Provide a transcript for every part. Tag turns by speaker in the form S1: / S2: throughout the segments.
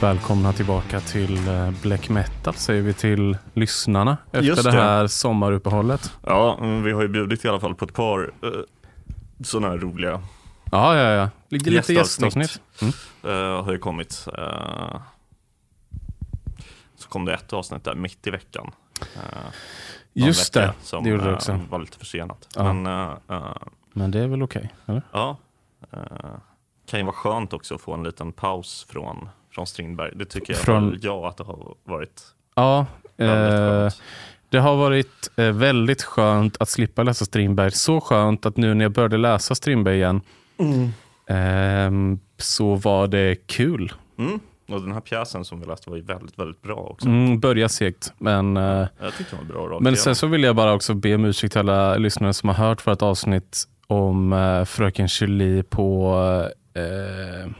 S1: välkomna tillbaka till eh, Black Metal säger vi till lyssnarna efter
S2: Just
S1: det
S2: det.
S1: här sommaruppehållet.
S2: Ja, mm, vi har ju bjudit i alla fall på ett par eh, sådana här roliga
S1: Ja, ja, ja. Lite,
S2: Gästavsnitt.
S1: Mm.
S2: eh, har ju kommit. Eh, så kom det ett avsnitt där mitt i veckan. Någon
S1: Just
S2: vecka
S1: det,
S2: som,
S1: det gjorde det också.
S2: var lite försenat.
S1: Ja.
S2: Men
S1: Men det är väl okej? eller?
S2: ja, kan ju vara skönt också att få en liten paus från, från Strindberg. Det tycker jag,
S1: Från-
S2: jag att det har varit
S1: Ja, eh,
S2: skönt.
S1: det har varit eh, väldigt skönt att slippa läsa Strindberg. Så skönt att nu när jag började läsa Strindberg igen ehm, så var det kul.
S2: Mm. Och den här pjäsen som vi läste var ju väldigt, väldigt bra också.
S1: Mm, börja segt, men eh,
S2: Jag tyckte den var bra
S1: Men sen så vill jag bara också be om ursäkt till alla lyssnare som har hört vårt avsnitt om eh, Fröken Julie på, eh,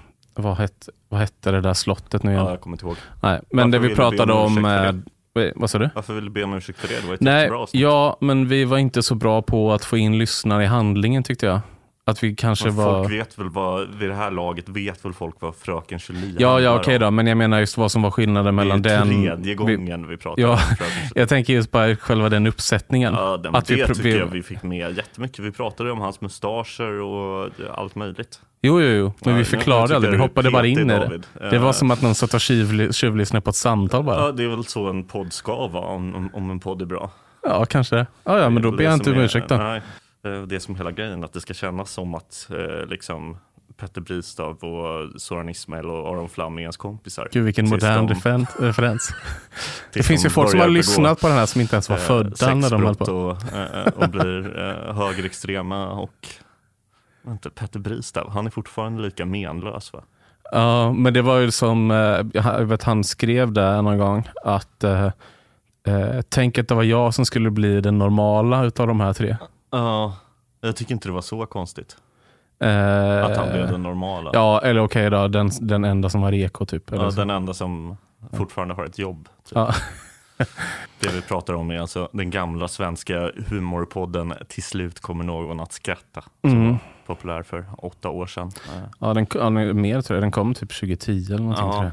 S1: vad, hette, vad hette det där slottet nu igen?
S2: Ja, jag kommer inte ihåg.
S1: Nej, men
S2: Varför
S1: det vi
S2: om
S1: pratade om, eh, vad- vad sa du?
S2: Varför vill du be om ursäkt för det? Det var ett
S1: Nej,
S2: jättebra avsnitt.
S1: ja, men vi var inte så bra på att få in lyssnare i handlingen tyckte jag. Att vi kanske
S2: Men
S1: var...
S2: Folk vet väl vad, vid det här laget vet väl folk vad Fröken Julie
S1: Ja,
S2: handlar
S1: ja, okej
S2: om.
S1: då, men jag menar just vad som var skillnaden mellan
S2: Det är
S1: den...
S2: tredje gången vi, pratar
S1: Ja,
S2: om Fröken Julie.
S1: Jag tänker just bara själva den uppsättningen.
S2: Ja, den,
S1: att
S2: det
S1: vi
S2: tycker
S1: vi-
S2: jag vi fick med jättemycket. Vi pratade om hans mustascher och allt möjligt.
S1: Jo, jo, jo, men
S2: Ja,
S1: vi förklarade aldrig, vi hoppade bara in i det.
S2: David.
S1: Det var som att någon satt och tjuvly- tjuvlyssnade på ett samtal bara.
S2: Ja, det är väl så en podd ska vara om, om, en podd är bra.
S1: Ja, kanske. Ja, ja men då ber jag inte om ursäkt då.
S2: Nej, det är som hela grejen, att det ska kännas som att eh, liksom Petter Bristav och Soran Ismail och Aron Flam är ens kompisar.
S1: Gud, vilken
S2: Tills
S1: modern
S2: de-
S1: referens. Det finns ju folk som har lyssnat på den här som inte ens var
S2: eh,
S1: födda när de höll på.
S2: och, eh, och blir eh, högerextrema och Vänta, Petter Bristav, han är fortfarande lika menlös va?
S1: Ja, men det var ju som, eh, jag vet han skrev där någon gång att eh, eh, tänk att det var jag som skulle bli den normala utav de här tre.
S2: Ja, jag tycker inte det var så konstigt.
S1: Eh,
S2: Att han blev den normala.
S1: Ja, eller okej då, den, den enda som var reko typ. Eller
S2: Ja,
S1: så.
S2: den enda som fortfarande har ett jobb. Typ.
S1: Ja.
S2: Det vi pratar om är alltså den gamla svenska humorpodden Till slut kommer någon att skratta. Som
S1: Mm.
S2: var populär för åtta år sedan.
S1: Ja, den, ja, mer tror jag. Den kom typ 2010 eller någonting.
S2: Ja.
S1: Tror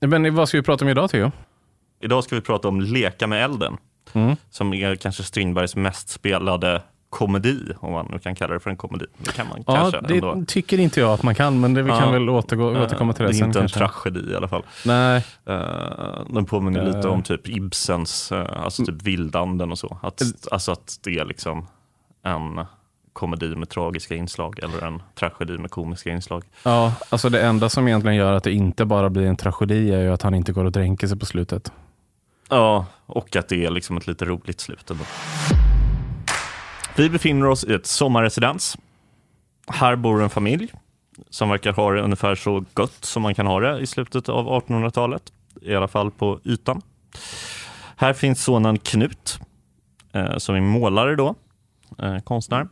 S1: jag. Men vad ska vi prata om idag Theo?
S2: Idag ska vi prata om Leka med elden.
S1: Mm.
S2: Som är kanske Strindbergs mest spelade komedi, om man nu kan kalla det för en komedi. Det kan man
S1: Ja,
S2: kanske
S1: det
S2: ändå.
S1: tycker inte jag att man kan, men det, vi
S2: Ja.
S1: kan väl återgå, återkomma till det,
S2: det är
S1: sen
S2: inte en
S1: kanske.
S2: tragedi i alla fall.
S1: Nej,
S2: Uh, den påminner lite
S1: Eh.
S2: om typ Ibsens, eh, alltså typ Vildanden och så. Att, alltså att det är liksom en komedi med tragiska inslag eller en tragedi med komiska inslag.
S1: ja, alltså det enda som egentligen gör att det inte bara blir en tragedi är ju att han inte går och dränker sig på slutet.
S2: Ja, och att det är liksom ett lite roligt slut ändå. Vi befinner oss i ett sommarresidens. Här bor en familj som verkar ha det ungefär så gött som man kan ha det i slutet av 1800-talet. I alla fall på ytan. Här finns sonen Knut, eh, som är målare då, eh, konstnär,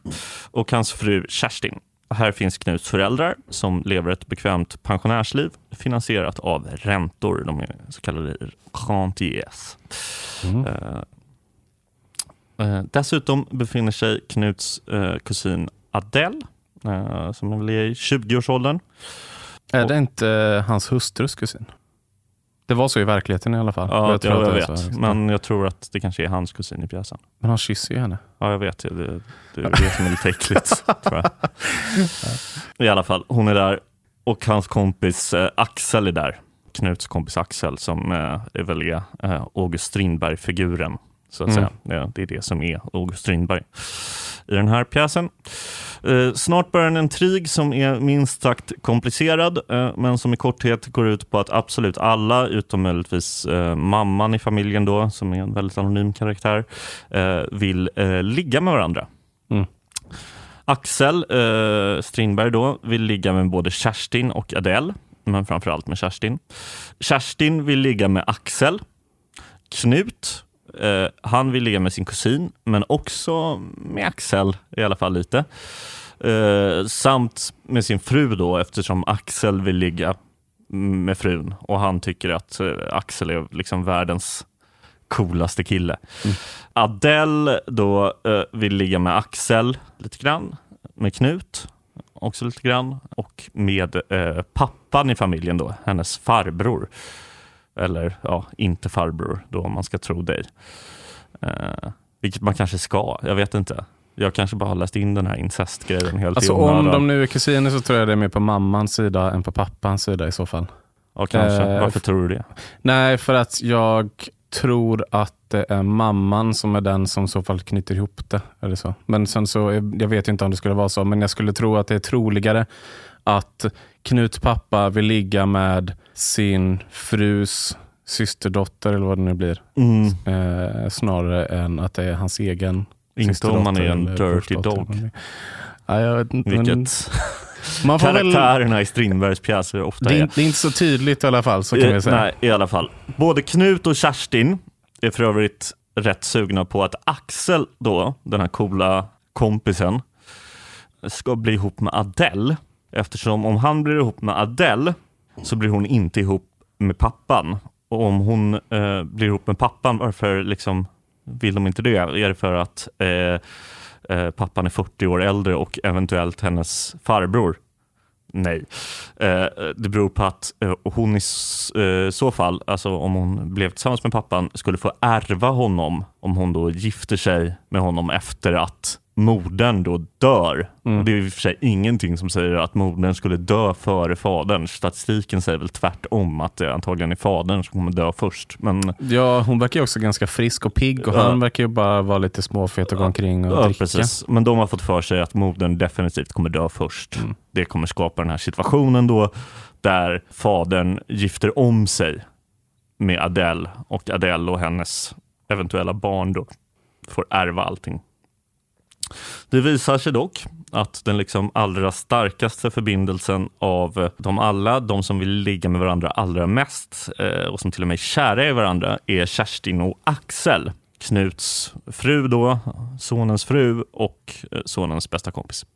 S2: och hans fru Kerstin. Här finns Knuts föräldrar som lever ett bekvämt pensionärsliv finansierat av räntor. De är så kallade rentiers.
S1: Mm.
S2: Eh, eh, dessutom befinner sig Knuts eh, kusin Adele, eh, som är väl i 20-årsåldern.
S1: Är det inte eh, hans hustrus kusin? Det var så i verkligheten i alla fall.
S2: Ja, jag,
S1: tror
S2: jag,
S1: är
S2: vet,
S1: så.
S2: men jag tror att det kanske är hans kusin i pjäsen.
S1: men han kysser ju henne.
S2: Ja, jag vet. Det, det, det är lite äckligt. tror jag. I alla fall, hon är där och hans kompis eh, Axel är där. Knuts kompis Axel som eh, är väl är, eh, August Strindberg-figuren. Så att
S1: Mm.
S2: säga. Ja, det är det som är August Strindberg i den här pjäsen. Eh, snart börjar en intrig som är minst sagt komplicerad, eh, men som i korthet går ut på att absolut alla, utom möjligtvis eh, mamman i familjen då, som är en väldigt anonym karaktär, vill ligga med varandra.
S1: Mm.
S2: Axel Strindberg då vill ligga med både Kerstin och Adele, men framförallt med Kerstin. Kerstin vill ligga med Axel. Knut, eh, han vill ligga med sin kusin, men också med Axel i alla fall lite. Eh, samt med sin fru då, eftersom Axel vill ligga med frun och han tycker att eh, Axel är liksom världens coolaste kille. Adele då eh, vill ligga med Axel lite grann, med Knut också lite grann. Och med eh, pappan i familjen då, hennes farbror. Eller ja, inte farbror då om man ska tro dig. Eh, vilket man kanske ska, jag vet inte. Jag kanske bara har läst in den här incestgrejen helt
S1: Alltså
S2: i
S1: om
S2: onödan.
S1: de nu är kusiner så tror jag det är mer på mammans sida än på pappans sida i så fall.
S2: Ja, kanske.
S1: Eh,
S2: Varför tror du det?
S1: Nej, för att jag tror att det är mamman som är den som i så fall knyter ihop det. Eller så. Men sen så, jag vet inte om det skulle vara så, men jag skulle tro att det är troligare att Knuts pappa vill ligga med sin frus systerdotter, eller vad det nu blir,
S2: Mm.
S1: eh, snarare än att det är hans egen
S2: Inte om man är en dirty dog.
S1: Ja, jag vet inte, men
S2: Vilket
S1: man får väl,
S2: karaktärerna i Strindbergs pjäser ofta
S1: det,
S2: är.
S1: är, det är inte så tydligt i alla fall, så kan
S2: Eh,
S1: vi säga.
S2: Nej, i alla fall. Både Knut och Kerstin är för övrigt rätt sugna på att Axel då, den här coola kompisen, ska bli ihop med Adele. Eftersom om han blir ihop med Adele så blir hon inte ihop med pappan. Och om hon eh, blir ihop med pappan, varför liksom vill de inte det? Är det för att eh, eh, pappan är 40 år äldre och eventuellt hennes farbror? Nej. Eh, det beror på att eh, hon i s- eh, så fall, alltså om hon blev tillsammans med pappan, skulle få ärva honom om hon då gifter sig med honom efter att modern då dör.
S1: Mm.
S2: Och det är i och för sig ingenting som säger att modern skulle dö före fadern. Statistiken säger väl tvärtom att det antagligen är fadern som kommer dö först. Men
S1: Ja, hon verkar ju också ganska frisk och pigg och
S2: Ja.
S1: han verkar ju bara vara lite småfet och gå omkring och
S2: Ja,
S1: dricka.
S2: precis. Men de har fått för sig att modern definitivt kommer dö först.
S1: Mm.
S2: Det kommer skapa den här situationen då där fadern gifter om sig med Adele och Adele och hennes eventuella barn då får ärva allting. Det visar sig dock att den liksom allra starkaste förbindelsen av de alla, de som vill ligga med varandra allra mest eh, och som till och med är kära i varandra, är Kerstin och Axel. Knuts fru då, sonens fru och eh, sonens bästa kompis.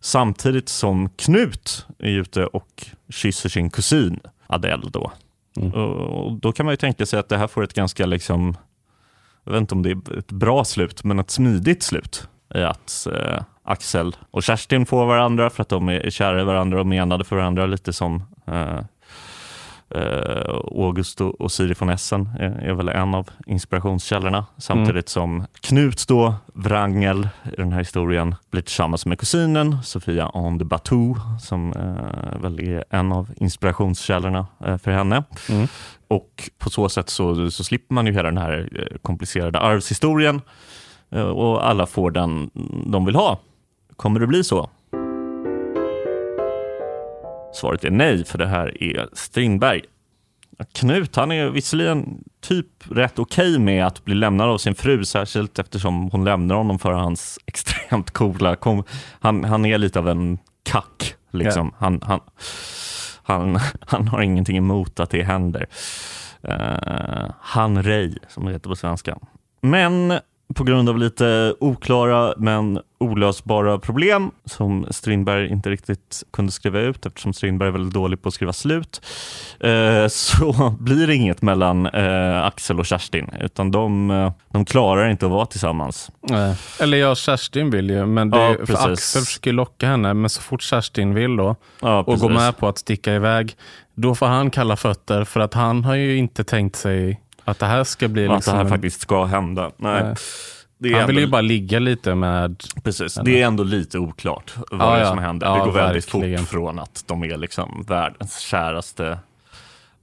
S2: Samtidigt som Knut är ute och kysser sin kusin Adele då.
S1: Mm.
S2: Och då kan man ju tänka sig att det här får ett ganska, liksom, jag vet inte om det är ett bra slut, men ett smidigt slut. I att eh, Axel och Kerstin får varandra för att de är kära i varandra och menade för varandra, lite som eh, eh, August och och Siri von Essen är, är väl en av inspirationskällorna. Samtidigt som Knut då, Wrangel i den här historien, blir tillsammans med kusinen Sofia on de Batou som eh, väl är en av inspirationskällorna eh, för henne.
S1: Mm.
S2: Och på så sätt så, så slipper man ju hela den här eh, komplicerade arvshistorien och alla får den de vill ha. Kommer det bli så? Svaret är nej, för det här är Strindberg. Knut han är visserligen typ rätt okej med att bli lämnad av sin fru, särskilt eftersom hon lämnar honom för hans extremt coola... Kom, han, han är lite av en kack. Liksom. Han, han, han, han har ingenting emot att det händer. Uh, han Rey, som det heter på svenska. Men på grund av lite oklara men olösbara problem som Strindberg inte riktigt kunde skriva ut eftersom Strindberg är väldigt dålig på att skriva slut eh, så blir det inget mellan eh, Axel och Kerstin utan de, eh, de klarar inte att vara tillsammans.
S1: Nej. Eller ja, Kerstin vill ju, men det,
S2: Ja,
S1: för. Axel försöker locka henne, men så fort Kerstin vill då
S2: Ja,
S1: och går med på att sticka iväg, då får han kalla fötter för att han har ju inte tänkt sig att det här ska bli
S2: att det
S1: liksom
S2: här
S1: en-
S2: faktiskt ska hända. Nej.
S1: Nej. Han vill
S2: ändå-
S1: ju bara ligga lite med...
S2: Precis, det är ändå lite oklart vad
S1: Ja,
S2: det är som händer.
S1: Ja,
S2: det går väldigt
S1: verkligen.
S2: fort från att de är liksom världens käraste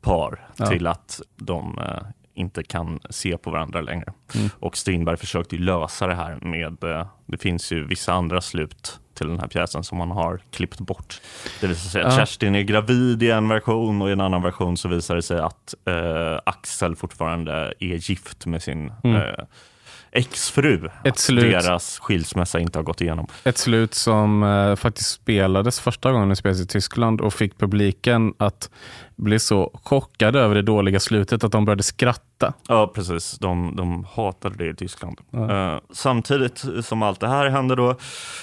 S2: par
S1: Ja.
S2: till att de eh, inte kan se på varandra längre.
S1: Mm.
S2: Och Strindberg försökte ju lösa det här med, eh, det finns ju vissa andra slut till den här pjäsen som man har klippt bort. Det visar sig att
S1: Ja.
S2: Kerstin är gravid i en version och i en annan version så visar det sig att eh, Axel fortfarande är gift med sin
S1: Mm.
S2: eh, exfru.
S1: Ett slut.
S2: Deras skilsmässa inte har gått igenom.
S1: Ett slut som eh, faktiskt spelades första gången det spelades i Tyskland och fick publiken att bli så chockade över det dåliga slutet att de började skratta.
S2: Ja, precis. De, de hatade det i Tyskland.
S1: Ja.
S2: Eh, samtidigt som allt det här hände då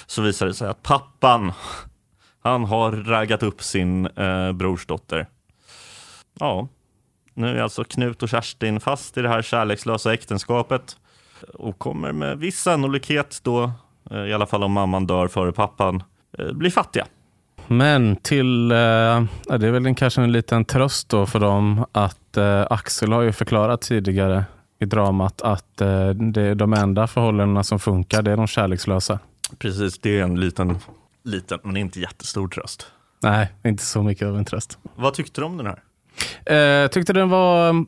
S2: så visade det sig att pappan, han har raggat upp sin eh, brorsdotter. Ja, nu är alltså Knut och Kerstin fast i det här kärlekslösa äktenskapet och kommer med viss sannolikhet då, eh, i alla fall om mamman dör före pappan, eh, blir fattiga.
S1: Men till, eh, det är väl en, kanske en liten tröst då för dem att eh, Axel har ju förklarat tidigare i dramat att eh, det, de enda förhållandena som funkar det är de kärlekslösa.
S2: Precis, det är en liten, liten men inte jättestor tröst.
S1: Nej, inte så mycket av en tröst.
S2: Vad tyckte du om den här?
S1: Eh, jag tyckte den var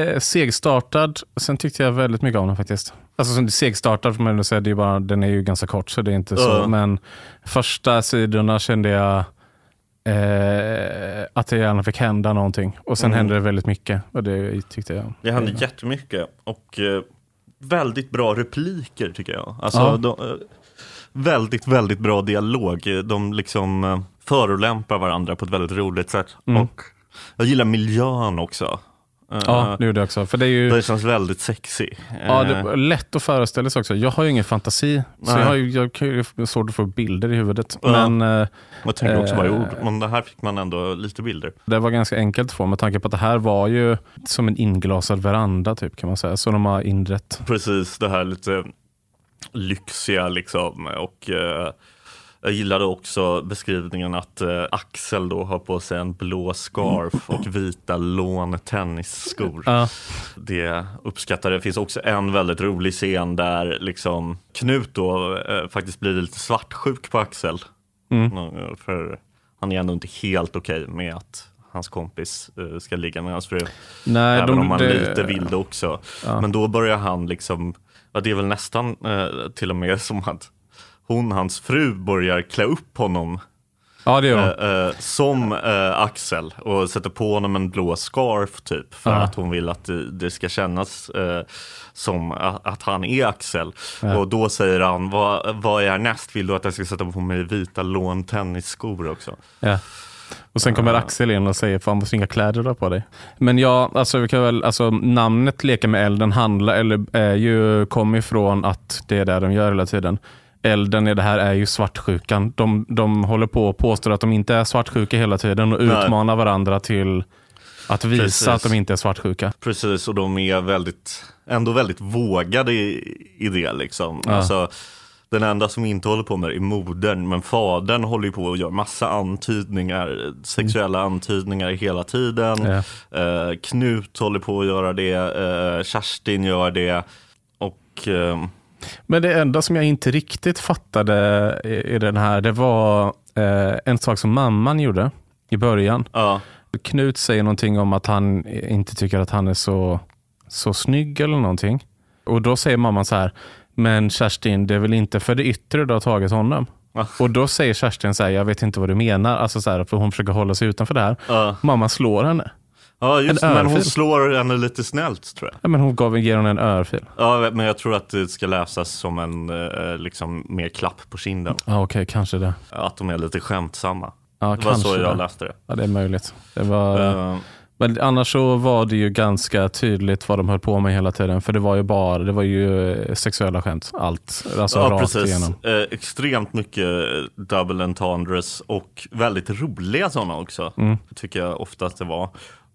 S1: eh, segstartad. Sen tyckte jag väldigt mycket om den faktiskt. Alltså som segstartad får man ändå säga, det är bara, den är ju ganska kort så det är inte så.
S2: Ja.
S1: Men första sidorna kände jag eh, att det gärna fick hända någonting. Och sen
S2: Mm.
S1: hände det väldigt mycket. Och det tyckte jag.
S2: Det hände jättemycket och eh, väldigt bra repliker tycker jag. Alltså,
S1: Ja.
S2: de, eh, väldigt, väldigt bra dialog. De liksom eh, förolämpar varandra på ett väldigt roligt sätt.
S1: Mm.
S2: Och jag gillar miljön också. Eh,
S1: Ja, det gjorde jag också. För det är ju...
S2: Det känns väldigt sexy.
S1: Ja, det
S2: Eh,
S1: är lätt att föreställa sig också. Jag har ju ingen fantasi, så
S2: Nej.
S1: jag har ju jag är svårt att få bilder i huvudet.
S2: Ja.
S1: Men eh,
S2: jag tänker också bara i
S1: eh,
S2: ord, men det här fick man ändå lite bilder.
S1: det var ganska enkelt att få med tanke på att det här var ju som en inglasad veranda typ kan man säga. Så de har inrett.
S2: Precis, det här lite lyxiga liksom. Och eh, jag gillade också beskrivningen att eh, Axel då har på sig en blå scarf och vita lån tennisskor.
S1: Ja,
S2: Det uppskattar jag. Det finns också en väldigt rolig scen där liksom Knut då eh, faktiskt blir lite svartsjuk på Axel.
S1: Mm.
S2: För han är ändå inte helt okej med att hans kompis eh, ska ligga med hans fru.
S1: nej,
S2: Även
S1: de,
S2: om han
S1: det,
S2: lite vill det också.
S1: Ja.
S2: Men då börjar han liksom, ja, det är väl nästan eh, till och med som att hon, hans fru, börjar klä upp honom
S1: Ja, det gör de.
S2: eh, eh, som eh, Axel och sätter på honom en blå scarf typ för
S1: Ja.
S2: att hon vill att det, ska kännas som att, han är Axel.
S1: Ja.
S2: Och då säger han, vad, vad är näst? Vill du att jag ska sätta på mig vita lån tennisskor också?
S1: Ja. Och sen kommer. Axel in och säger, fan vad inga kläder du har på dig. Men ja, alltså, vi kan väl, alltså namnet Leka med elden handlar, eller är ju, kommer ifrån att det är det de gör hela tiden. Elden i det här är ju svartsjukan. De, de håller på och påstår att de inte är svartsjuka hela tiden och
S2: Nej.
S1: utmanar varandra till att visa
S2: Precis.
S1: att de inte är svartsjuka.
S2: Precis, och de är väldigt, ändå väldigt vågade i, i det. Liksom.
S1: Ja.
S2: Alltså, den enda som inte håller på med det är modern, men fadern håller ju på och gör massa antydningar, sexuella antydningar hela tiden.
S1: Ja.
S2: Eh, Knut håller på att göra det, eh, Kerstin gör det. Och eh,
S1: Men det enda som jag inte riktigt fattade i, i den här, det var eh, en sak som mamman gjorde i början.
S2: ja,
S1: Knut säger någonting om att han inte tycker att han är så, så snygg eller någonting. Och då säger mamman så här, men Kerstin, det är väl inte för det yttre du har tagit honom?
S2: Ja.
S1: Och då säger Kerstin så här, jag vet inte vad du menar. Alltså så här, för hon försöker hålla sig utanför det här.
S2: ja.
S1: Mamma slår henne.
S2: Ja just
S1: En
S2: men hon slår henne lite snällt tror jag.
S1: Ja, men hon gav, ger henne en örfil.
S2: Ja, men jag tror att det ska läsas som en eh, liksom, mer klapp på kinden.
S1: Ja, okej, kanske det.
S2: Att de är lite skämtsamma.
S1: Ja,
S2: Det var
S1: kanske
S2: så jag
S1: det.
S2: läste det.
S1: Ja, det är möjligt. Det var,
S2: Eh,
S1: Men annars så var det ju ganska tydligt vad de höll på med hela tiden. För det var ju bara det var ju eh, sexuella skämt. Allt. Alltså
S2: ja,
S1: rakt
S2: precis.
S1: igenom.
S2: Eh, extremt mycket double entendres och väldigt roliga sådana också.
S1: Mm.
S2: Tycker jag ofta att det var.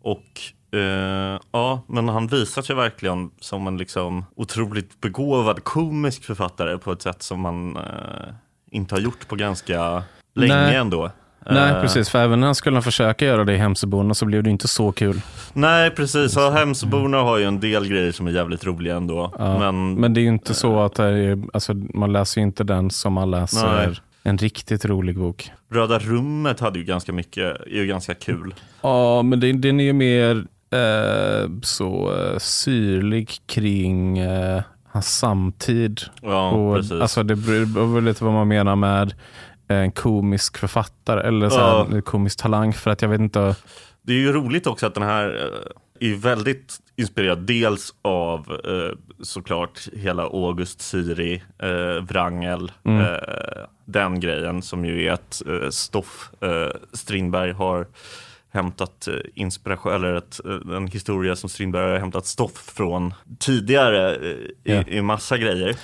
S2: Och eh, ja, men han visar sig verkligen som en liksom otroligt begåvad komisk författare på ett sätt som man eh, inte har gjort på ganska länge
S1: Nej.
S2: ändå.
S1: Nej,
S2: Eh,
S1: precis. För även när han skulle försöka göra det i Hemsöborna så blev det inte så kul.
S2: Nej, precis. Ja, Hemsöborna har ju en del grejer som är jävligt roliga ändå.
S1: Ja,
S2: Men,
S1: Men det är ju inte så att det är, alltså, man läser ju inte den som man läser. En riktigt rolig bok.
S2: Röda rummet hade ju ganska mycket, är ju ganska kul.
S1: Ja, men det, den är ju mer eh, så eh, syrlig kring eh, hans samtid.
S2: Ja,
S1: och,
S2: precis.
S1: alltså, det beror lite vad man menar med en komisk författare eller så här,
S2: Ja.
S1: en komisk talang. För att jag vet inte.
S2: Det är ju roligt också att den här eh, är väldigt inspirerad dels av eh, såklart hela August Siri, eh, Wrangel,
S1: Mm.
S2: eh, den grejen som ju är ett eh, stoff eh, Strindberg har hämtat eh, inspiration, eller ett, eh, en historia som Strindberg har hämtat stoff från tidigare i,
S1: Ja.
S2: i massa grejer.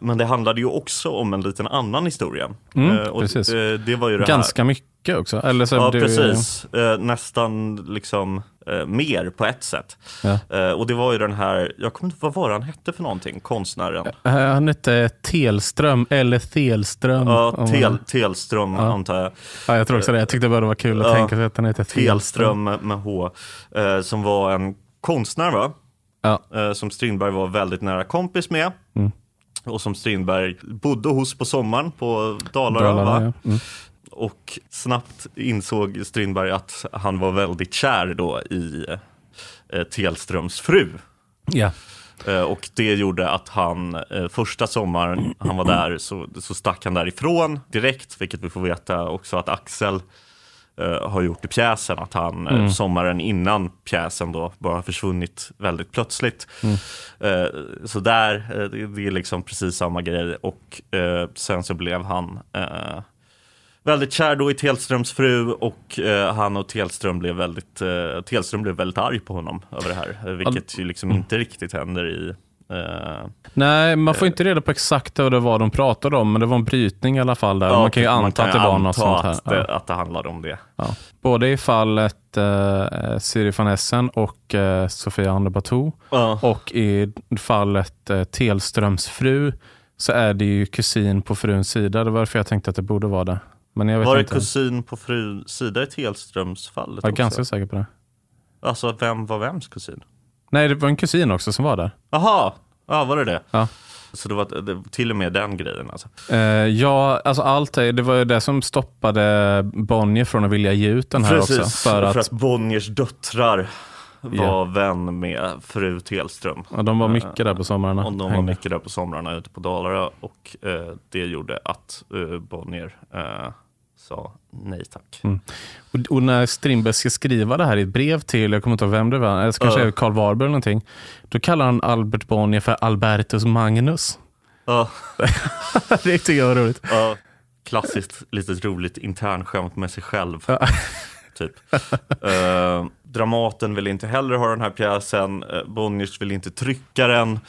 S2: Men det handlade ju också om en liten annan historia.
S1: Mm,
S2: och det, det var ju det
S1: Ganska mycket också. Eller så.
S2: Ja,
S1: det-
S2: precis. Eh, nästan liksom eh, mer på ett sätt.
S1: Ja.
S2: Eh, och det var ju den här, jag kommer inte vad var han hette för någonting, konstnären?
S1: Eh, Han hette Telström eller Telström.
S2: Ja, Tel, Telström
S1: Ja.
S2: antar jag.
S1: ja, jag tror också det. Jag tyckte bara det var kul att
S2: Ja.
S1: tänka sig att han hette Telström.
S2: Med, H. Eh, som var en konstnär va?
S1: Ja.
S2: Eh, som Strindberg var väldigt nära kompis med.
S1: Mm.
S2: Och som Strindberg bodde hos på sommaren på Dalarö.
S1: Dalarna,
S2: va?
S1: ja. Mm.
S2: Och snabbt insåg Strindberg att han var väldigt kär då i eh, Telströms fru.
S1: Ja.
S2: Eh, och det gjorde att han eh, första sommaren han var där så, så stack han därifrån direkt, vilket vi får veta också att Axel eh, har gjort i pjäsen, att han eh, sommaren innan pjäsen då bara försvunnit väldigt plötsligt. Eh, så där, det, är liksom precis samma grej och sen så blev han väldigt kär då i Telströms fru och eh, han och Telström blev väldigt, eh, Telström blev väldigt arg på honom över det här, eh, vilket ju liksom inte riktigt händer i eh,
S1: Nej, man får inte reda på exakt vad det var de pratade om, men det var en brytning i alla fall. Där.
S2: ja,
S1: man kan ju anta
S2: kan
S1: att det var något sånt här.
S2: att det,
S1: Ja.
S2: att det handlade om det.
S1: Ja. Både i fallet eh, Siri van Essen och eh, Sofia Anderbatou och i fallet eh, Telströms fru så är det ju kusin på fruns sida. Det var därför jag tänkte att det borde vara det. Men jag vet
S2: Var det
S1: inte.
S2: kusin på fruns sida i Telströms fallet
S1: jag är
S2: också?
S1: ganska säker på det.
S2: Alltså vem var vems kusin?
S1: Nej, det var en kusin också som var där.
S2: Jaha, ja var det det?
S1: Ja.
S2: Så det var det, till och med den grejen alltså.
S1: Eh, ja, alltså allt det, det var ju det som stoppade Bonnier från att vilja ge ut den här också. För att,
S2: Bonniers döttrar var
S1: Ja.
S2: vän med fru Telström.
S1: ja, de var mycket där på somrarna.
S2: Och de var
S1: Hängde.
S2: mycket där på somrarna ute på Dalarö och eh, det gjorde att eh, Bonnier eh, sa nej tack.
S1: Mm. Och, och när Strindberg ska skriva det här i ett brev till, jag kommer inte ihåg vem det var, eller kanske är Karl Warburg eller någonting. Då kallar han Albert Bonnier för Albertus Magnus.
S2: Ja,
S1: det tycker jag var roligt.
S2: ja, klassiskt litet roligt internskämt med sig själv.
S1: Ja.
S2: Typ. Eh, Dramaten vill inte heller ha den här pjäsen, eh, Bonniers vill inte trycka den.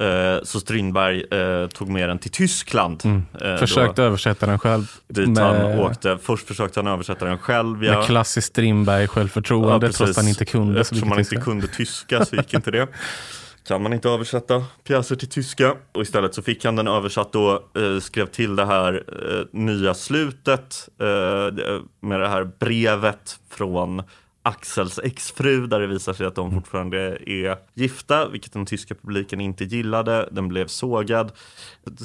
S2: Eh, så Strindberg eh, tog med den till Tyskland. Eh,
S1: Mm. Försökte översätta den själv.
S2: dit han
S1: med,
S2: åkte. Först försökte han översätta den själv. Ja.
S1: med klassiskt Strindberg självförtroende trots att han inte kunde.
S2: Eftersom man inte kunde tyska så gick inte det. Kan man inte översätta pjäser till tyska. Och istället så fick han den översatt då, eh, skrev till det här eh, nya slutet eh, med det här brevet från Axels exfru där det visar sig att de
S1: Mm.
S2: fortfarande är gifta, vilket den tyska publiken inte gillade. Den blev sågad.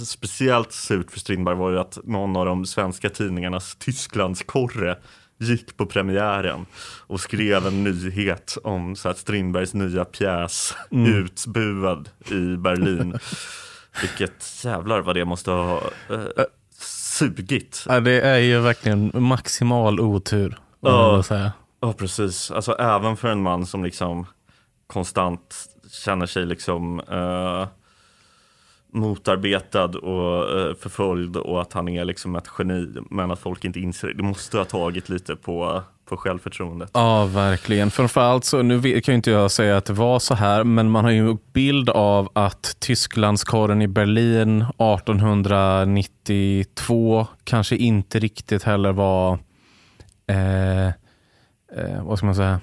S2: Speciellt surt för Strindberg var ju att någon av de svenska tidningarnas Tysklandskorre gick på premiären och skrev en nyhet om så att Strindbergs nya pjäs utbuad i Berlin. Vilket jävlar vad det måste ha eh, sugit.
S1: Ja, det är ju verkligen maximal otur.
S2: Ja.
S1: Säga.
S2: Ja, precis. Alltså även för en man som liksom konstant känner sig liksom eh, motarbetad och eh, förföljd och att han är liksom ett geni. Men att folk inte inser det. Det måste ha tagit lite på, på självförtroendet.
S1: Ja, verkligen. Framförallt så, nu kan ju inte jag säga att det var så här, men man har ju en bild av att Tysklandskåren i Berlin 1892 kanske inte riktigt heller var, eh, eh, vad ska man säga,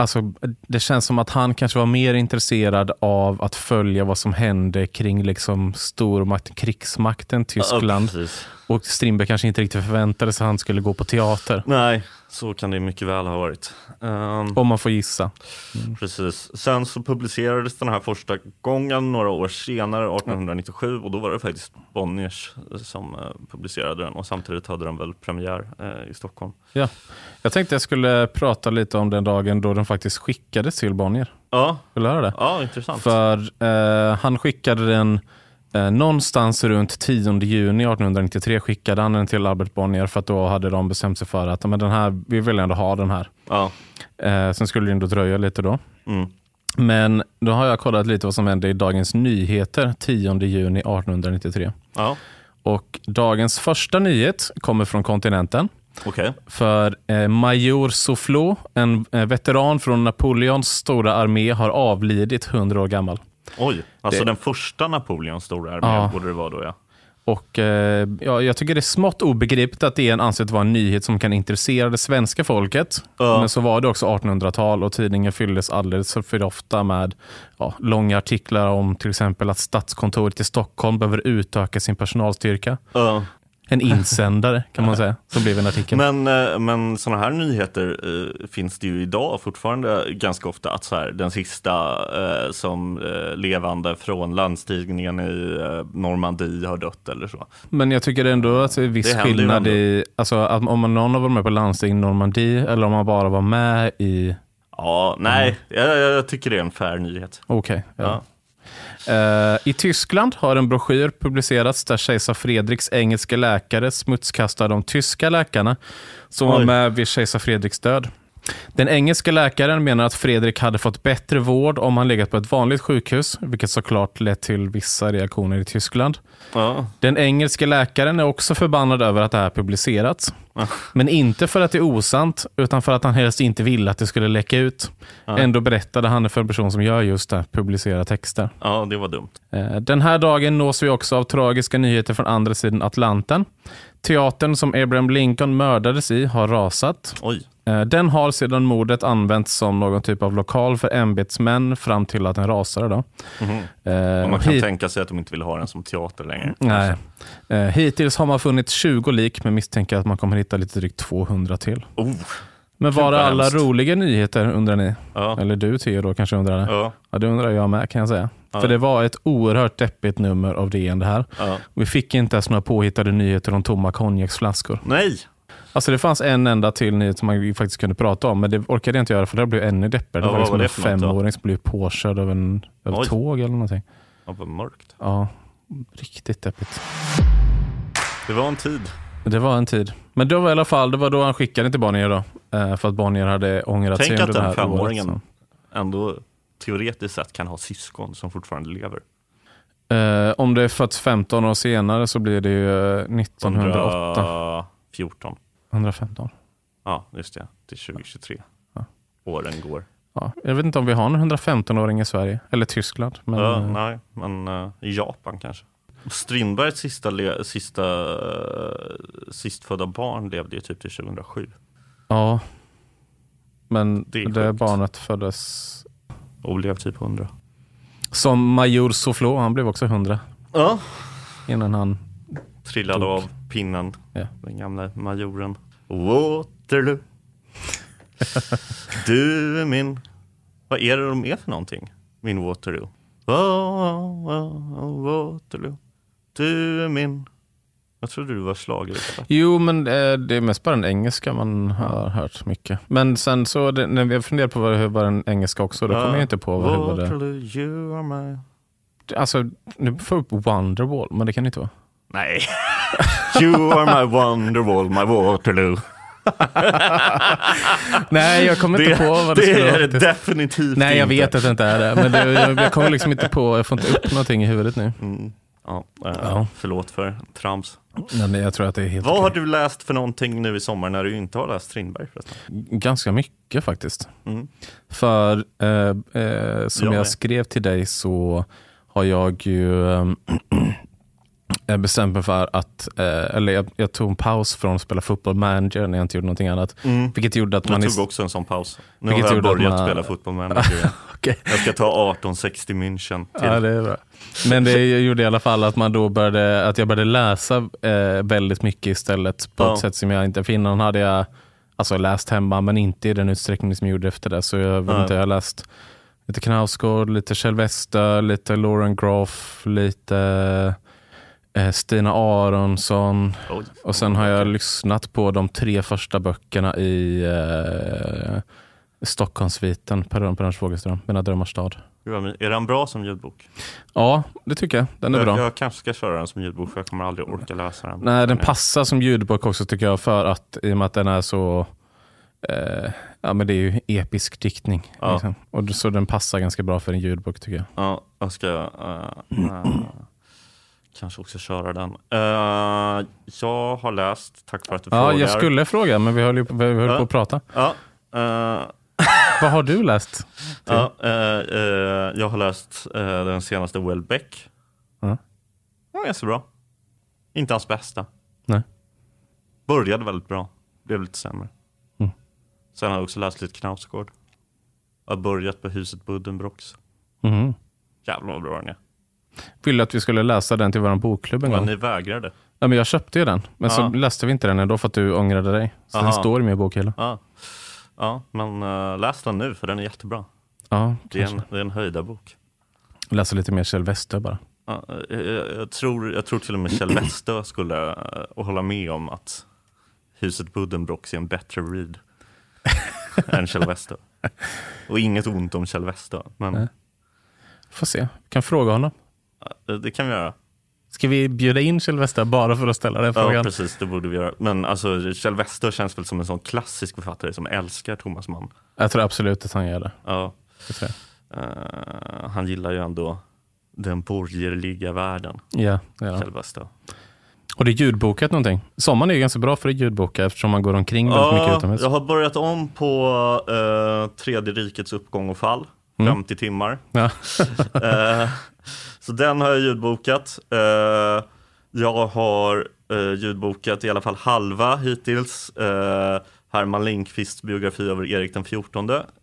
S1: Alltså, det känns som att han kanske var mer intresserad av att följa vad som hände kring liksom stormakten, krigsmakten Tyskland.
S2: Ja,
S1: och Strindberg kanske inte riktigt förväntade sig att han skulle gå på teater.
S2: Nej, så kan det mycket väl ha varit. Ehm,
S1: Om man får gissa.
S2: Precis. Sen så publicerades den här första gången några år senare, 1897, och då var det faktiskt Bonniers som eh, publicerade den och samtidigt hade den väl premiär eh, i Stockholm.
S1: Ja. Jag tänkte jag skulle prata lite om den dagen då den faktiskt skickades till Bonnier.
S2: Ja,
S1: Vill du höra det?
S2: ja intressant.
S1: För eh, han skickade den eh, någonstans runt 10 juni 1893 skickade han den till Albert Bonnier för att då hade de bestämt sig för att men den här, vi vill ändå ha den här.
S2: Ja.
S1: Eh, sen skulle det ändå dröja lite då.
S2: Mm.
S1: Men då har jag kollat lite vad som hände i Dagens Nyheter 10 juni 1893.
S2: Ja,
S1: Och dagens första nyhet kommer från kontinenten.
S2: okej.
S1: För eh, Major Soufflot, en eh, veteran från Napoleons stora armé, har avlidit 100 år gammal.
S2: Oj, alltså
S1: Det-
S2: den första Napoleons stora armé
S1: Ja.
S2: borde det vara då ja.
S1: Och eh, ja, Jag tycker det är smått obegripligt att det är en ansett vara en nyhet som kan intressera det svenska folket.
S2: Ja.
S1: Men så var det också 1800-tal och tidningen fylldes alldeles för ofta med ja, långa artiklar om till exempel att Stadskontoret i Stockholm behöver utöka sin personalstyrka.
S2: Ja.
S1: En insändare kan man säga, som blev en artikel.
S2: Men, eh, men sådana här nyheter eh, finns det ju idag fortfarande ganska ofta. Att så här, den sista eh, som levande från landstigningen i Normandie har dött eller så.
S1: Men jag tycker ändå att det är viss
S2: Det
S1: skillnad i, alltså att om någon har varit med på landsting i Normandie eller om man bara var med i,
S2: Ja, nej, jag, jag tycker det är en fair nyhet.
S1: okej.
S2: Ja.
S1: ja. Eh, I Tyskland har en broschyr publicerats där kejsar Fredriks engelska läkare smutskastar de tyska läkarna som var
S2: Oj.
S1: med vid kejsar Fredriks död. Den engelska läkaren menar att Fredrik hade fått bättre vård om han legat på ett vanligt sjukhus, vilket såklart lett till vissa reaktioner i Tyskland.
S2: Ja.
S1: Den engelska läkaren är också förbannad över att det här publicerats. Men inte för att det är osant, utan för att han helst inte ville att det skulle läcka ut. Ändå berättade han för en person som gör just det, publicera texter.
S2: ja, det var dumt.
S1: Eh, Den här dagen nås vi också av tragiska nyheter från andra sidan Atlanten. Teatern som Abraham Lincoln mördades i har rasat.
S2: Oj.
S1: Eh, Den har sedan mordet använts som någon typ av lokal för ämbetsmän fram till att den rasade. Då. Eh,
S2: Och man kan
S1: hit-
S2: tänka sig att de inte vill ha den som teater längre.
S1: Nej. Eh, hittills har man funnit 20 lik, men misstänker att man kommer hitta lite drygt 200 till.
S2: Oh,
S1: Men var det alla roliga nyheter undrar ni?
S2: ja.
S1: Eller du Theo kanske undrar det?
S2: Ja.
S1: Ja, det undrar jag med kan jag säga.
S2: Ja.
S1: För det var ett oerhört deppigt nummer av DN det här.
S2: Ja.
S1: Vi fick inte ens några påhittade nyheter om tomma konjaksflaskor.
S2: Nej,
S1: Alltså det fanns en enda till nyhet som man faktiskt kunde prata om, men det orkade jag inte göra för det blev ännu deppigare.
S2: Ja,
S1: det var liksom
S2: det
S1: en
S2: då?
S1: femåring som blev påkörd av en av tåg eller någonting.
S2: ja, vad mörkt.
S1: Ja, riktigt deppigt.
S2: Det var en tid.
S1: Det var en tid. Men det var i alla fall det var då han skickade till Bonnier då. Eh, För att Bonnier hade ångrat
S2: Tänk
S1: sig
S2: att
S1: under det
S2: den
S1: här
S2: femåringen
S1: året.
S2: ändå teoretiskt sett kan ha syskon som fortfarande lever.
S1: Eh, om det är fötts 15 år senare så blir det ju eh, 1908.
S2: 114.
S1: 115.
S2: Ja, just det. Till 2023.
S1: Ja.
S2: Åren går.
S1: Ja, jag vet inte om vi har någon 115-åring i Sverige. Eller Tyskland. Men, eh,
S2: nej, men i Japan kanske. Strindbergs sista, sista uh, sistfödda barn levde ju typ till 2007
S1: ja. Men
S2: Det
S1: det, barnet föddes
S2: och blev typ 100.
S1: som Major Soflot. Han blev också 100
S2: Ja.
S1: innan han...
S2: Trillade
S1: Dog.
S2: av pinnen,
S1: Ja.
S2: den gamla majoren. Waterloo. du är min... Vad är det de är för någonting? Min Waterloo. Wa- wa- Waterloo. Du är min... Jag trodde du var schlagerexpert.
S1: Jo, men eh, det är mest bara den engelska man har hört mycket. Men sen så, det, när vi funderar på vad det var den engelska också, då kommer jag inte på vad, vad det
S2: Waterloo, you are my...
S1: Alltså, nu får jag upp Wonderwall, men det kan det inte vara.
S2: Nej. you are my Wonderwall, my Waterloo.
S1: Nej, jag kommer inte
S2: Det,
S1: på vad det,
S2: det
S1: skulle
S2: är
S1: vara.
S2: det
S1: faktiskt.
S2: definitivt
S1: Nej, jag
S2: inte.
S1: vet att det inte är det. Men det, jag, jag kommer liksom inte på, jag får inte upp någonting i huvudet nu.
S2: Mm. Ja, eh,
S1: Ja.
S2: Förlåt för trams.
S1: Men jag tror att det är helt
S2: Vad har
S1: okej.
S2: du läst för någonting nu i sommar när du inte har läst Strindberg förresten?
S1: Ganska mycket faktiskt.
S2: Mm.
S1: För eh, eh, som
S2: Jag
S1: jag skrev till dig så har jag ju eh, bestämt mig för att, eh, eller jag, jag tog en paus från att spela fotboll manager när jag inte gjorde någonting annat. Vilket gjorde att man...
S2: Jag tog också en sån paus. Nu har jag börjat
S1: man-
S2: spela fotboll manager
S1: Okej.
S2: Jag ska ta 1860 München till.
S1: Ja, det är bra. Men det gjorde i alla fall att, man då började, att jag började läsa eh, väldigt mycket istället på
S2: Ja.
S1: ett sätt som jag inte... För innan hade jag alltså, läst hemma, men inte i den utsträckning som jag gjorde efter det. Så jag,
S2: Nej.
S1: inte, jag har läst lite Knausgård, lite Kjell Wester, lite Lauren Groff, lite eh, Stina Aronsson. Och sen har jag lyssnat på de tre första böckerna i eh, Stockholmssviten, Per Örnbergs Fogelström, Mina drömmars stad.
S2: Är den bra som ljudbok?
S1: Ja, det tycker jag. Den är
S2: jag,
S1: bra.
S2: jag kanske ska köra den som ljudbok för jag kommer aldrig orka läsa den.
S1: Nej, den passar som ljudbok också tycker jag för att i och med att den är så eh, Ja men det är ju episk diktning.
S2: Ja.
S1: Liksom. Och så den passar ganska bra för en ljudbok tycker jag.
S2: Ja, jag ska eh, eh, kanske också köra den. Eh, jag har läst, tack för att du
S1: Ja,
S2: frågar.
S1: jag skulle fråga men vi höll ju på, vi höll på att prata.
S2: Ja,
S1: Vad har du läst?
S2: Ja, eh, eh, jag har läst eh, den senaste Welbeck.
S1: Ja.
S2: Den var ganska bra. Inte hans bästa.
S1: Nej.
S2: Började väldigt bra, blev lite sämre.
S1: Mm.
S2: Sen har jag också läst lite Knausgård. Jag har börjat på huset Buddenbrooks.
S1: Mhm.
S2: Jävlar vad bra den är.
S1: Ville att vi skulle läsa den till vår bokklubb en
S2: Men
S1: gång.
S2: ni vägrade.
S1: Ja, men jag köpte ju den, men så
S2: Ja.
S1: läste vi inte den ändå för att du ångrade dig. Så den
S2: Aha.
S1: står i min bokhyllan.
S2: Ja, men uh, läs den nu för den är jättebra.
S1: Ja,
S2: Det är en, det är en höjdarbok.
S1: Läsa lite mer Kjell Wester bara.
S2: Ja, jag, jag, jag, tror, jag tror till och med Kjell Westö skulle uh, hålla med om att huset Buddenbrooks är en bättre read än Kjell Westö. Och inget ont om Kjell Westö, men
S1: Nej. Får se, vi kan fråga honom.
S2: det kan vi göra.
S1: Ska vi bjuda in Kjell Wester bara för att ställa den
S2: Ja,
S1: frågan?
S2: precis, det borde vi göra. Men alltså, Kjell Westö känns väl som en sån klassisk författare som älskar Thomas Mann.
S1: jag tror absolut att han gör det.
S2: Ja, uh, han gillar ju ändå den borgerliga världen,
S1: Ja, han.
S2: Kjell.
S1: Och det är ljudbokat någonting. Sommaren är ju ganska bra för att ljudboka eftersom man går omkring väldigt mycket utomhus.
S2: jag har börjat om på uh, Tredje rikets uppgång och fall,
S1: Mm.
S2: 50 timmar.
S1: Ja.
S2: Eh, så den har jag ljudbokat. Eh, jag har uh, ljudbokat i alla fall halva hittills. Uh, Herman Lindqvists biografi över Erik den XIV,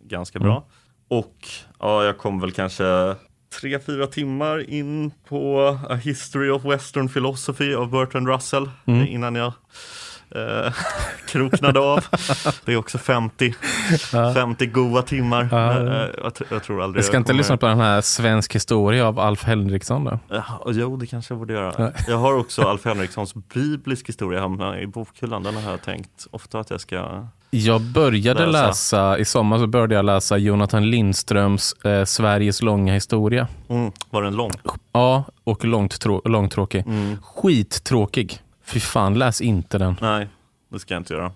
S2: ganska bra.
S1: Mm.
S2: Och ja, jag kom väl kanske tre, fyra timmar in på A History of Western Philosophy av Bertrand Russell
S1: Mm.
S2: innan jag eh, kroknade av. Det är också 50, 50 goa timmar.
S1: Ja.
S2: Eh, jag, jag tror aldrig
S1: Jag ska inte
S2: kommer-
S1: lyssna på den här Svensk historia av Alf Henriksson då?
S2: Ja, jo, det kanske jag borde göra.
S1: Ja.
S2: Jag har också Alf Henrikssons biblisk historia hemma i bokhyllan. Den har jag tänkt ofta att jag ska...
S1: Jag började
S2: Läsa.
S1: läsa, i sommar så började jag läsa Jonathan Lindströms eh, Sveriges långa historia.
S2: Mm, var den lång?
S1: Ja, och långt trå- långtråkig.
S2: Mm.
S1: Skittråkig. Fy fan, läs inte den.
S2: Nej, det ska jag inte göra.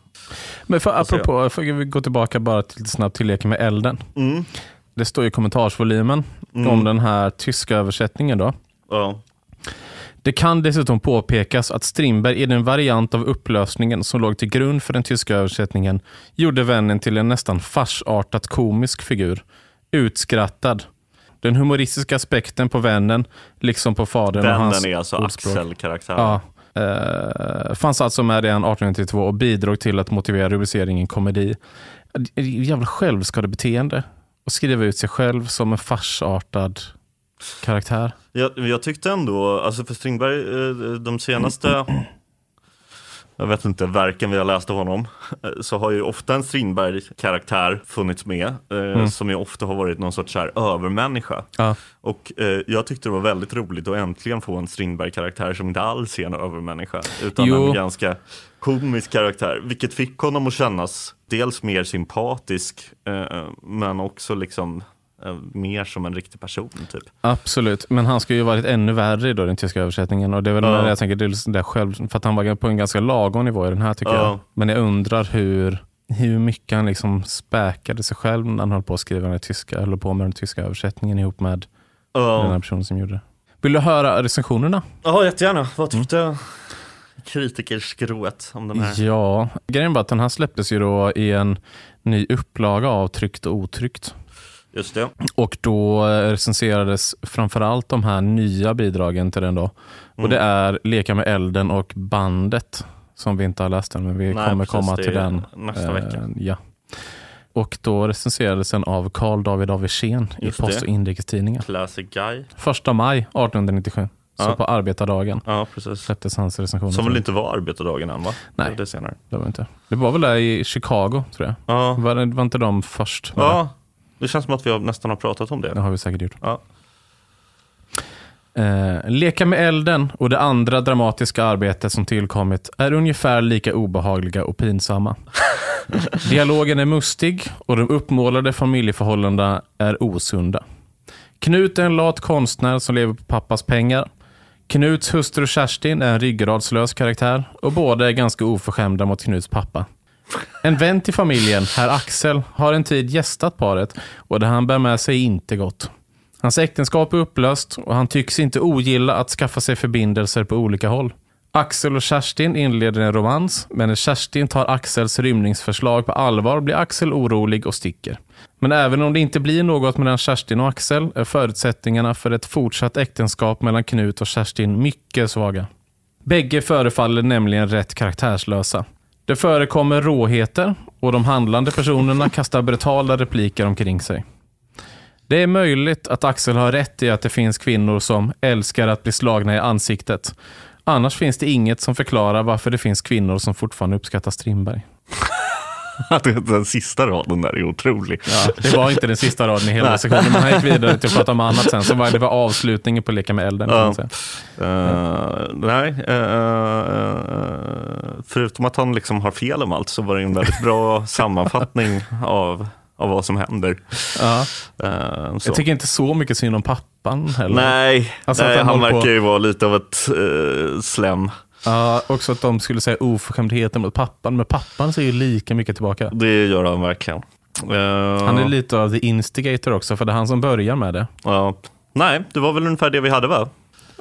S1: Men för, apropå, får vi gå tillbaka bara till, snabbt till leken med elden.
S2: Mm.
S1: Det står i kommentarsvolymen
S2: Mm.
S1: om den här tyska översättningen. då.
S2: Ja.
S1: Det kan dessutom påpekas att Strindberg i den variant av upplösningen som låg till grund för den tyska översättningen gjorde vännen till en nästan farsartat komisk figur. Utskrattad. Den humoristiska aspekten på vännen, liksom på fadern och hans
S2: Vännen är alltså
S1: ordspråk.
S2: Axel-karaktär.
S1: Ja, Uh, fanns alltså med redan 1892 och bidrog till att motivera rubriceringen komedi. Jävla självskadebeteende. Att skriva ut sig själv som en farsartad karaktär.
S2: Jag, jag tyckte ändå, alltså för Strindberg, eh, de senaste jag vet inte, verken vi har läst av honom, eh, så har ju ofta en Strindberg-karaktär funnits med, eh, som ju ofta har varit någon sorts så här övermänniska.
S1: Ja.
S2: Och eh, jag tyckte det var väldigt roligt att äntligen få en Strindberg-karaktär som inte alls är en övermänniska, utan
S1: Jo.
S2: en ganska komisk karaktär, vilket fick honom att kännas dels mer sympatisk, eh, men också liksom mer som en riktig person typ.
S1: Absolut, men han ska ju varit ännu värre i den tyska översättningen. Och det är väl
S2: Ja.
S1: jag tänker, det är liksom det själv, för att han var på en ganska lagom nivå i den här tycker
S2: Ja.
S1: jag. Men jag undrar hur, hur mycket han liksom späkade sig själv när han höll på att skriva den tyska, höll på med den tyska översättningen ihop med
S2: Ja.
S1: den här personen som gjorde det. Vill du höra recensionerna?
S2: Ja, jättegärna. Vad tyckte kritikerskrået om den här?
S1: Ja, grejen var att den här släpptes ju då i en ny upplaga av Tryckt och otryckt.
S2: Just det.
S1: Och då recenserades framförallt de här nya bidragen till den då. Och det är Leka med elden och bandet som vi inte har läst än, men vi
S2: Nej,
S1: kommer
S2: precis,
S1: komma till den.
S2: nästa
S1: eh,
S2: vecka.
S1: Ja. Och då recenserades den av Carl David av Wirsén i Post
S2: det.
S1: och Inrikestidningen.
S2: Classic guy.
S1: Första maj 1897, så
S2: Ja.
S1: på arbetardagen
S2: Ja, precis.
S1: släpptes hans recension.
S2: Som väl inte var arbetardagen än va?
S1: Nej.
S2: Det var Det senare.
S1: det var inte. Det var väl där i Chicago, tror jag.
S2: Ja.
S1: Var, var inte de först?
S2: ja, det känns som att vi har nästan har pratat om
S1: Det
S2: det.
S1: har vi säkert gjort.
S2: Ja.
S1: Eh, Leka med elden och det andra dramatiska arbetet som tillkommit är ungefär lika obehagliga och pinsamma. Dialogen är mustig och de uppmålade familjeförhållandena är osunda. Knut är en lat konstnär som lever på pappas pengar. Knuts hustru Kerstin är en ryggradslös karaktär och båda är ganska oförskämda mot Knuts pappa. En vän till familjen, herr Axel, har en tid gästat paret och det han bär med sig är inte gott. Hans äktenskap är upplöst och han tycks inte ogilla att skaffa sig förbindelser på olika håll. Axel och Kerstin inleder en romans, men när Kerstin tar Axels rymningsförslag på allvar blir Axel orolig och sticker. Men även om det inte blir något mellan Kerstin och Axel är förutsättningarna för ett fortsatt äktenskap mellan Knut och Kerstin mycket svaga. Bägge förefaller nämligen rätt karaktärslösa. Det förekommer råheter och de handlande personerna kastar brutala repliker omkring sig. Det är möjligt att Axel har rätt i att det finns kvinnor som älskar att bli slagna i ansiktet. Annars finns det inget som förklarar varför det finns kvinnor som fortfarande uppskattar Strindberg.
S2: Den sista raden där är otrolig.
S1: Ja, det var inte den sista raden i hela sektionen, men han gick vidare till att prata om annat sen. Så var det var avslutningen på Leka med elden. man säga.
S2: Uh, nej, uh, förutom att han liksom har fel om allt så var det en väldigt bra sammanfattning av, av vad som händer.
S1: Ja.
S2: Uh.
S1: Jag tycker inte så mycket synd om pappan heller.
S2: Nej,
S1: Alltså
S2: nej
S1: han
S2: han
S1: håller på-
S2: verkar ju vara lite av ett uh, slem.
S1: Ja, också att de skulle säga oförskämdheter mot pappan, men pappan säger ju lika mycket tillbaka.
S2: Det gör han verkligen. Uh,
S1: Han är lite av the instigator också, för det är han som börjar med det.
S2: ja. nej, det var väl ungefär det vi hade va?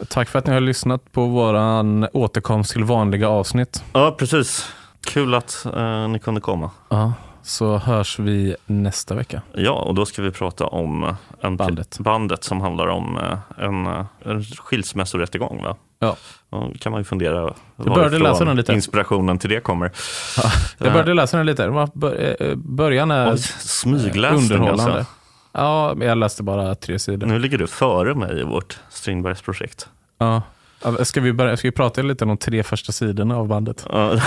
S1: Tack för att ni har lyssnat på våran återkomst till vanliga avsnitt.
S2: Ja, precis. Kul att eh, ni kunde komma.
S1: Ja, så hörs vi nästa vecka.
S2: Ja, och då ska vi prata om eh, en
S1: Bandet.
S2: bandet som handlar om en, en skilsmässorättegång. Va?
S1: Ja.
S2: Då kan man ju fundera varifrån inspirationen till det kommer.
S1: Jag började läsa den lite. Bör- eh, Början är
S2: Oj, smygläste den
S1: underhållande.
S2: alltså.
S1: Ja, jag läste bara tre sidor.
S2: Nu ligger du före mig i vårt Strindbergs projekt.
S1: Ja. Ja, Ska vi, börja, ska vi prata lite om de tre första sidorna av bandet?
S2: Ja.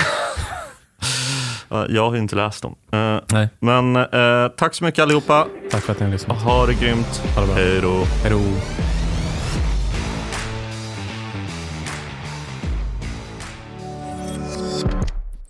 S2: Ja, Jag har inte läst dem. Eh,
S1: Nej.
S2: Men eh, tack så mycket allihopa.
S1: Tack för att ni har lyssnat.
S2: Ha det grymt.
S1: Ha det.
S2: Hej då.
S1: Hej då.